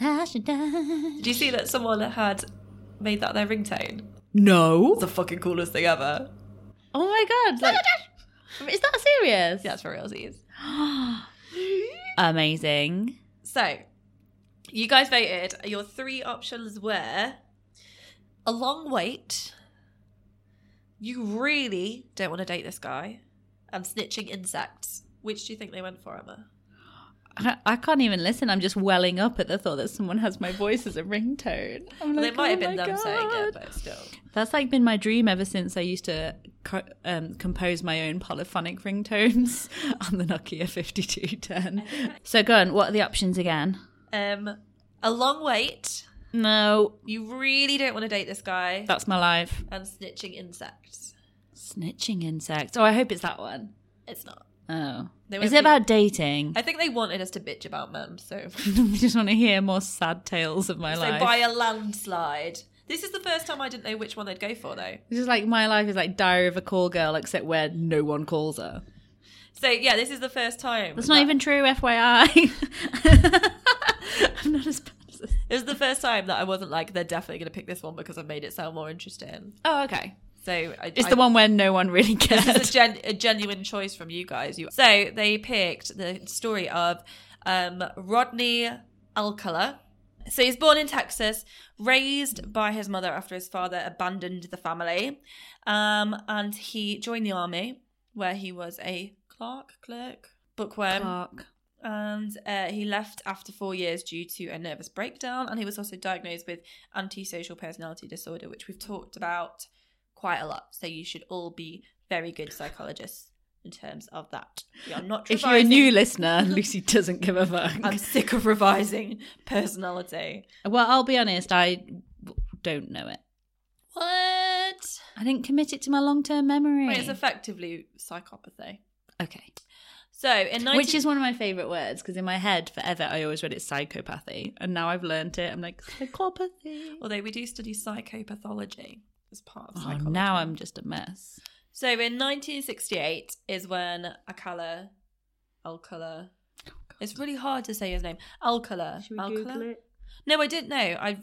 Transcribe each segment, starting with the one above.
Do you see that someone had made that their ringtone? No. It's the fucking coolest thing ever. Oh my god. Like, is that serious? Yeah, it's for realsies. Amazing. So, you guys voted. Your three options were a long wait. You really don't want to date this guy, and snitching insects. Which do you think they went for, Emma? I, I can't even listen. I'm just welling up at the thought that someone has my voice as a ringtone. I'm Well, like, it might have oh been my them saying it, but still. That's like been my dream ever since I used to co- um, compose my own polyphonic ringtones on the Nokia 5210. so go on. What are the options again? Um, a long wait. No, You really don't want to date this guy, that's my life. and snitching insects. Snitching insects. Oh, I hope it's that one. It's not. Oh. They Is it be- about dating? I think they wanted us to bitch about men, so I just want to hear more sad tales of my so life. by a landslide. This is the first time I didn't know which one they'd go for, though. This is like my life is like Diary of a Call Girl, except where no one calls her. So yeah, this is the first time. That's not that- even true, FYI. I'm not as bad as this. It was the first time that I wasn't like they're definitely going to pick this one because I've made it sound more interesting. Oh, okay. So I, It's I- the one where no one really cares. This is a, gen- a genuine choice from you guys. You so they picked the story of um, Rodney Alcala. So he's born in Texas, raised by his mother after his father abandoned the family, um, and he joined the army where he was a clerk, clerk, bookworm, Clark. and uh, he left after four years due to a nervous breakdown and he was also diagnosed with antisocial personality disorder which we've talked about quite a lot so you should all be very good psychologists in terms of that we are not If you're a new listener, Lucy doesn't give a fuck. i'm sick of revising personality well, I'll be honest, I don't know it. what I didn't commit it to my long term memory. It's effectively psychopathy okay. so in 19- Which is one of my favourite words because in my head, forever, I always read it psychopathy. And now I've learnt it. I'm like, psychopathy. although we do study psychopathology as part of Oh, psychology now I'm just a mess. So in 1968 is when Alcala, Alcala. It's really hard to say his name. Alcala. Alcala. No, I didn't know. I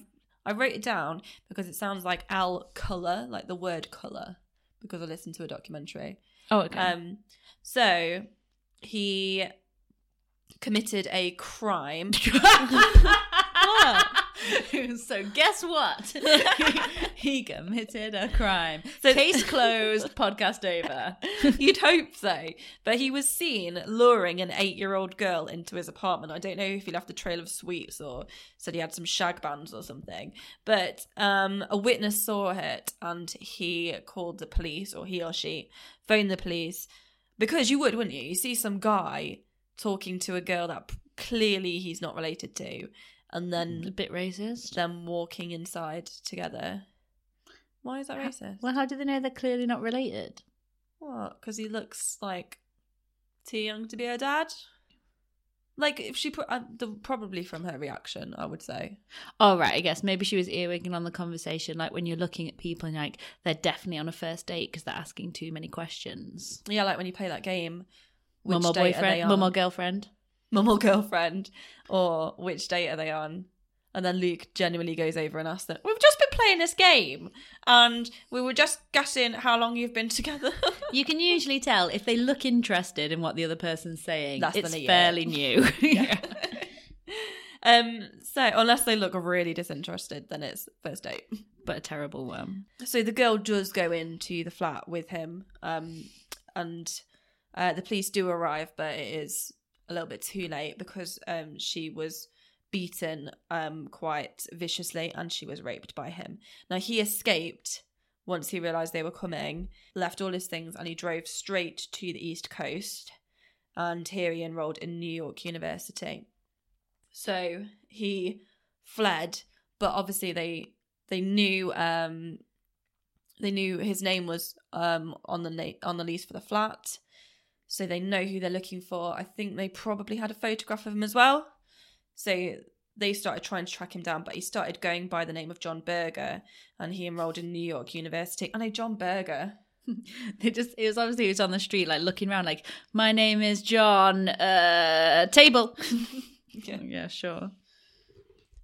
I wrote it down because it sounds like Al color, like the word color, because I listened to a documentary. Oh, okay. Um, so he committed a crime. so guess what? he committed a crime. So- Case closed. podcast over. You'd hope so. But he was seen luring an eight year old girl into his apartment. I don't know if he left a trail of sweets or said he had some shag bands or something. But um, a witness saw it and he called the police, or he or she phoned the police. Because you would, wouldn't you? You see some guy talking to a girl that clearly he's not related to, and then A bit racist. them walking inside together. Why is that racist? Well, how do they know they're clearly not related? What? Because he looks like too young to be her dad. Like if she put uh, the, probably from her reaction, I would say. Oh, right. I guess maybe she was earwigging on the conversation. Like when you're looking at people and like, they're definitely on a first date because they're asking too many questions. Yeah, like when you play that game. Mum or date are they boyfriend, mum or girlfriend. Mum or girlfriend, or which date are they on? And then Luke genuinely goes over and asks them, We've just been playing this game and we were just guessing how long you've been together. You can usually tell if they look interested in what the other person's saying. That's it's fairly new. yeah. um, so, unless they look really disinterested, then it's first date. But a terrible one. So the girl does go into the flat with him, um, and uh, the police do arrive, but it is a little bit too late because um, she was beaten um, quite viciously and she was raped by him. Now he escaped once he realised they were coming, left all his things, and he drove straight to the east coast. And here he enrolled in New York University. So he fled, but obviously they they knew um they knew his name was um on the na- on the lease for the flat so they know who they're looking for i think they probably had a photograph of him as well so they started trying to track him down but he started going by the name of john berger and he enrolled in new york university i know john berger They just it was obviously he was on the street like looking around like my name is John uh table. Yeah. yeah, sure.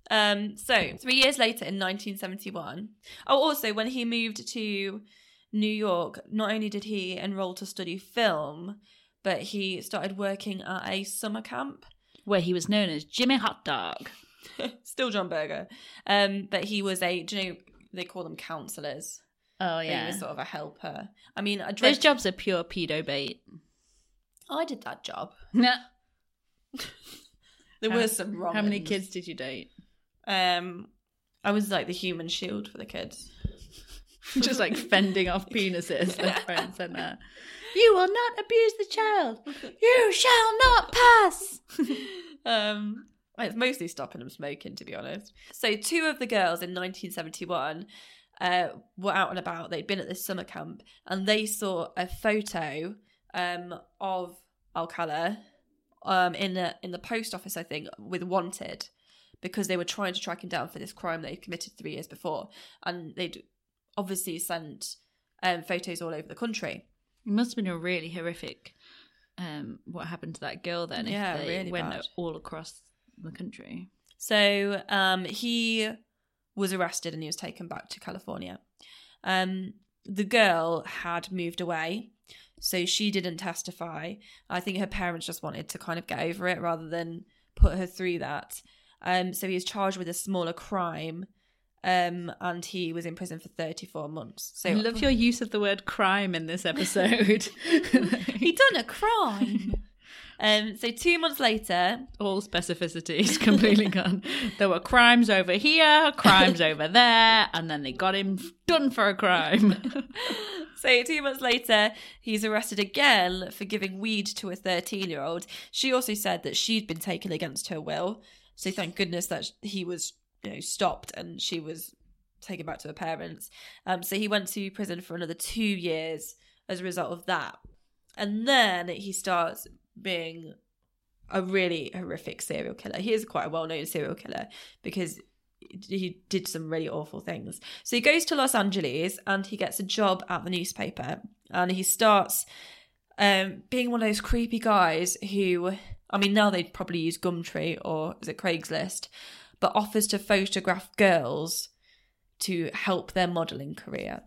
Um, so three years later, in 1971. Oh, also when he moved to New York, not only did he enroll to study film, but he started working at a summer camp. Where he was known as Jimmy Hot Dog. Still John Berger, um, but he was a. Do you know they call them counselors? Oh yeah. He was sort of a helper. I mean, I dread- Those jobs are pure pedo bait. I did that job. No. There How- were some wrong. How many kids did you date? Um, I was like the human shield for the kids. Just like fending off penises left, right, and centre. You will not abuse the child. You shall not pass. um it's mostly stopping them smoking to be honest so two of the girls in 1971 uh were out and about they'd been at this summer camp and they saw a photo um of alcala um in the in the post office i think with wanted because they were trying to track him down for this crime they committed three years before and they'd obviously sent um photos all over the country It must have been a really horrific um what happened to that girl then Yeah, if they really went bad. all across the country. So um, he was arrested and he was taken back to California. Um, the girl had moved away, so she didn't testify. I think her parents just wanted to kind of get over it rather than put her through that. Um, so he was charged with a smaller crime, um, and he was in prison for 34 months. So I love your use of the word crime in this episode. he done a crime. um, so two months later, all specificity is completely gone. There were crimes over here, crimes over there, and then they got him done for a crime. So two months later, he's arrested again for giving weed to a 13 year old. She also said that she'd been taken against her will. So thank goodness that he was, you know, stopped and she was taken back to her parents. Um, so he went to prison for another two years as a result of that. And then he starts being a really horrific serial killer. He is quite a well known serial killer because he did some really awful things. So he goes to Los Angeles and he gets a job at the newspaper and he starts um, being one of those creepy guys who, I mean, now they'd probably use Gumtree or is it Craigslist, but offers to photograph girls to help their modelling career.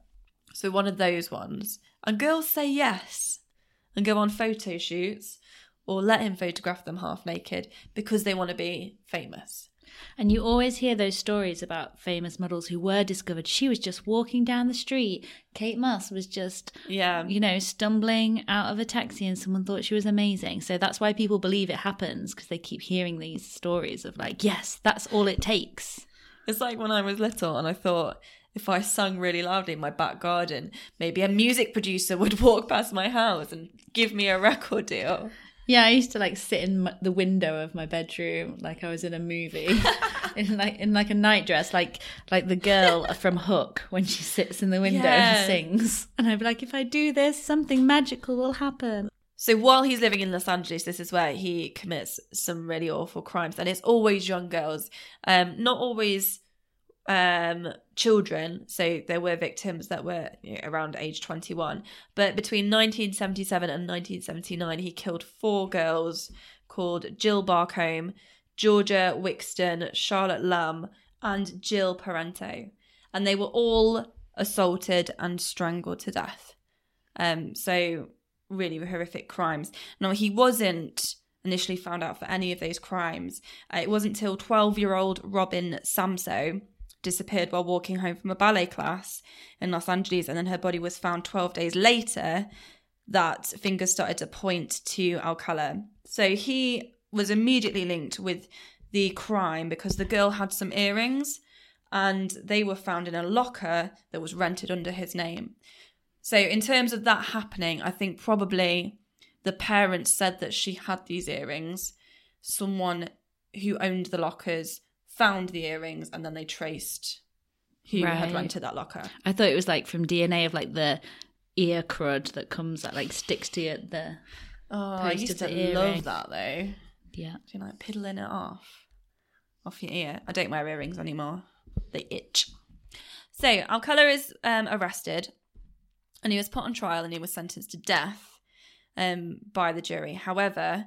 So one of those ones. And girls say yes and go on photo shoots or let him photograph them half naked because they want to be famous. And you always hear those stories about famous models who were discovered. She was just walking down the street. Kate Moss was just, Yeah. you know, stumbling out of a taxi and someone thought she was amazing. So that's why people believe it happens because they keep hearing these stories of like, yes, that's all it takes. It's like when I was little and I thought if I sung really loudly in my back garden, maybe a music producer would walk past my house and give me a record deal. Yeah, I used to like sit in my, the window of my bedroom like I was in a movie, in like in like a nightdress, like like the girl from Hook when she sits in the window Yeah. and sings. And I'd be like, if I do this, something magical will happen. So while he's living in Los Angeles, this is where he commits some really awful crimes, and it's always young girls, um, not always um, children. So there were victims that were you know, around age twenty-one, but between 1977 and 1979, he killed four girls called Jill Barcomb, Georgia Wixton, Charlotte Lamb, and Jill Parenteau. And they were all assaulted and strangled to death. Um, so really horrific crimes. Now he wasn't initially found out for any of those crimes. Uh, it wasn't till 12-year-old Robin Samsoe disappeared while walking home from a ballet class in Los Angeles, and then her body was found 12 days later that fingers started to point to Alcala. So he was immediately linked with the crime because the girl had some earrings and they were found in a locker that was rented under his name. So, in terms of that happening, I think probably the parents said that she had these earrings. Someone who owned the lockers found the earrings and then they traced who had Right. rented that locker. I thought it was like from DNA of like the ear crud that comes that like sticks to your the Oh, I used to the love that though. yeah. You like piddling it off? Off your ear. I don't wear earrings anymore. They itch. So Alcala is um, arrested and he was put on trial and he was sentenced to death um, by the jury. However,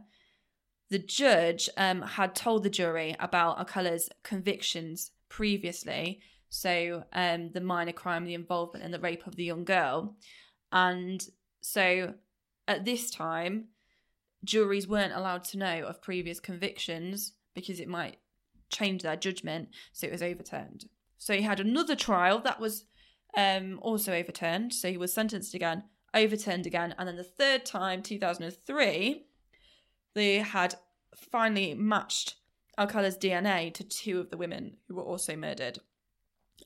the judge um, had told the jury about Alcala's convictions previously. So um, the minor crime, the involvement in the rape of the young girl. And so at this time, juries weren't allowed to know of previous convictions because it might change their judgment, so it was overturned. So he had another trial that was um, also overturned. So he was sentenced again, overturned again, and then the third time, 2003, they had finally matched Alcala's DNA to two of the women who were also murdered.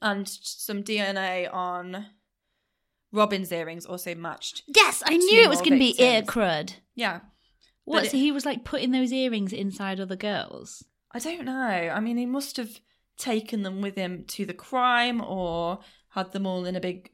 And some DNA on Robin's earrings also matched. Yes, I knew it was going to be ear crud. Yeah. What? So he was like putting those earrings inside other girls. I don't know. I mean, he must have taken them with him to the crime or had them all in a big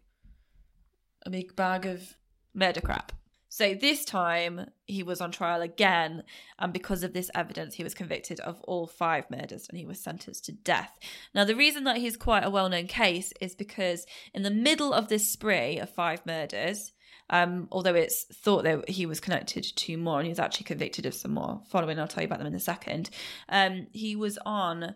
a big bag of murder crap. So this time he was on trial again, and because of this evidence, he was convicted of all five murders and he was sentenced to death. Now, the reason that he's quite a well known case is because in the middle of this spree of five murders, um, although it's thought that he was connected to more and he was actually convicted of some more, following, I'll tell you about them in a second, um, he was on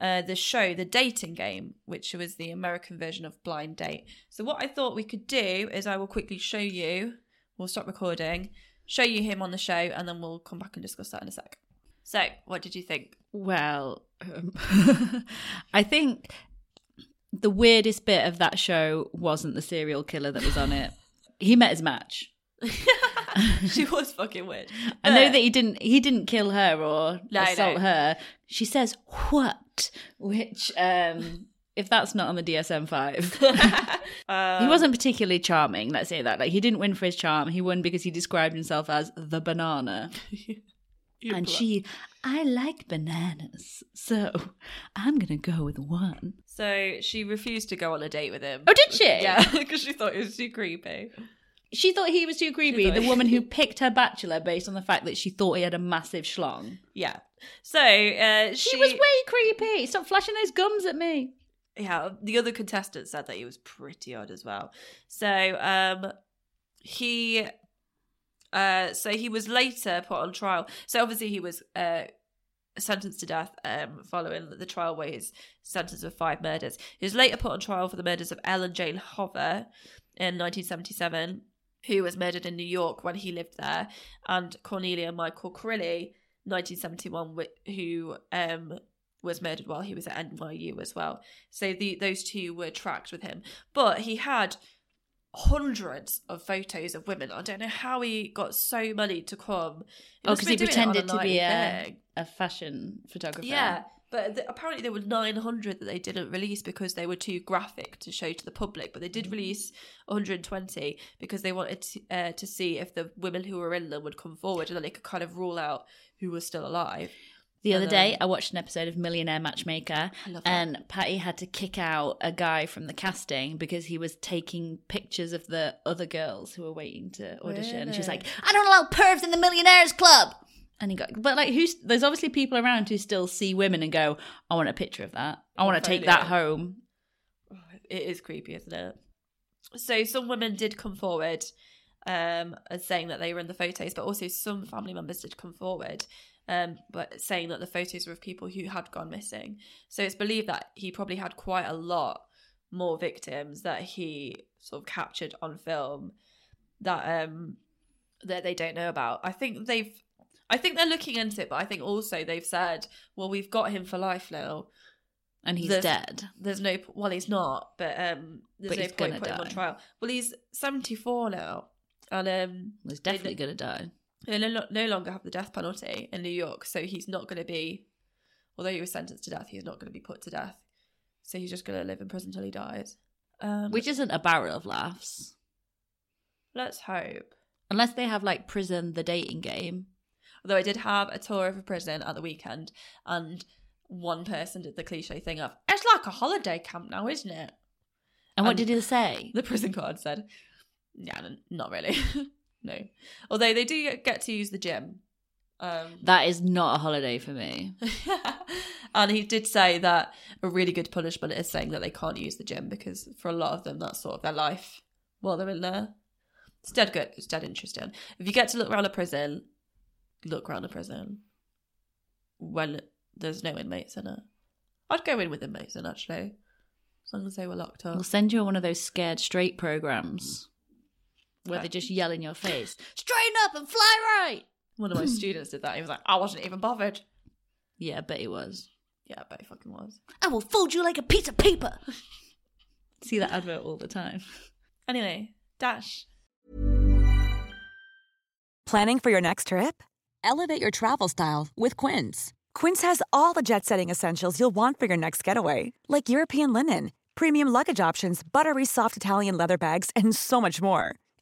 uh, the show The Dating Game, which was the American version of Blind Date. So, what I thought we could do is I will quickly show you, we'll stop recording, show you him on the show, and then we'll come back and discuss that in a sec. So, what did you think? Well, um, I think the weirdest bit of that show wasn't the serial killer that was on it. He met his match. she was fucking weird. I know that he didn't. He didn't kill her or No, assault no. her. She says what? Which, um, if that's not on the DSM five, Um, he wasn't particularly charming. Let's say that. Like he didn't win for his charm. He won because he described himself as the banana. and she, I like bananas, so I'm gonna go with one. So she refused to go on a date with him. Oh, did she? Yeah, because she thought it was too creepy. She thought he was too creepy. The woman who picked her bachelor based on the fact that she thought he had a massive schlong. Yeah. So uh, she, She was way creepy. Stop flashing those gums at me. Yeah. The other contestant said that he was pretty odd as well. So um, he, uh, so he was later put on trial. So obviously he was uh sentenced to death um following the trial where he's sentenced of five murders. He was later put on trial for the murders of Ellen Jane Hover in 1977. Who was murdered in New York when he lived there, and Cornelia Michael Crilley, 1971, who um, was murdered while he was at NYU as well. So the those two were tracked with him, but he had hundreds of photos of women. I don't know how he got so many to come. Oh, because he been doing it on pretended to be a, a fashion photographer. Yeah, but th- apparently there were 900 that they didn't release because they were too graphic to show to the public. But they did release 120 because they wanted to, uh, to see if the women who were in them would come forward and then they could kind of rule out who was still alive. The other day, I watched an episode of Millionaire Matchmaker, I love that. and Patti had to kick out a guy from the casting because he was taking pictures of the other girls who were waiting to audition. She was like, "I don't allow pervs in the Millionaires Club." And he got, but like, who's? There's obviously people around who still see women and go, "I want a picture of that. I want to take that home." It is creepy, isn't it? So some women did come forward um, as saying that they were in the photos, but also some family members did come forward um, but saying that the photos were of people who had gone missing. So it's believed that he probably had quite a lot more victims that he sort of captured on film that um that they don't know about. I think they've I think they're looking into it, but I think also they've said, well, we've got him for life now. And he's There's- dead. There's no well, he's not, but um, there's But no point gonna putting him on trial. Well, he's 74 now, and um, He's definitely going to die. They no, no longer have the death penalty in New York, so he's not going to be. Although he was sentenced to death, he's not going to be put to death. So he's just going to live in prison until he dies. Um, Which isn't a barrel of laughs. let's hope. Unless they have like prison the dating game. Although I did have a tour of a prison at the weekend, and one person did the cliche thing of, "It's like a holiday camp now, isn't it?" And what And- did he say? The prison guard said, "Yeah, not really. no." Although they do get to use the gym. Um, That is not a holiday for me. and he did say that a really good punishment is saying that they can't use the gym because for a lot of them that's sort of their life while they're in there. It's dead good. It's dead interesting. If you get to look around a prison, look around a prison when there's no inmates in it. I'd go in with inmates in actually, as long as they were locked up. We'll send you on one of those scared straight programs where they just yell in your face, straighten up and fly right. One of my students did that. He was like, I wasn't even bothered. Yeah, I bet he was. Yeah, I bet he fucking was. I will fold you like a piece of paper. See that advert all the time. Anyway, Dash. Planning for your next trip? Elevate your travel style with Quince. Quince has all the jet setting essentials you'll want for your next getaway, like European linen, premium luggage options, buttery soft Italian leather bags, and so much more.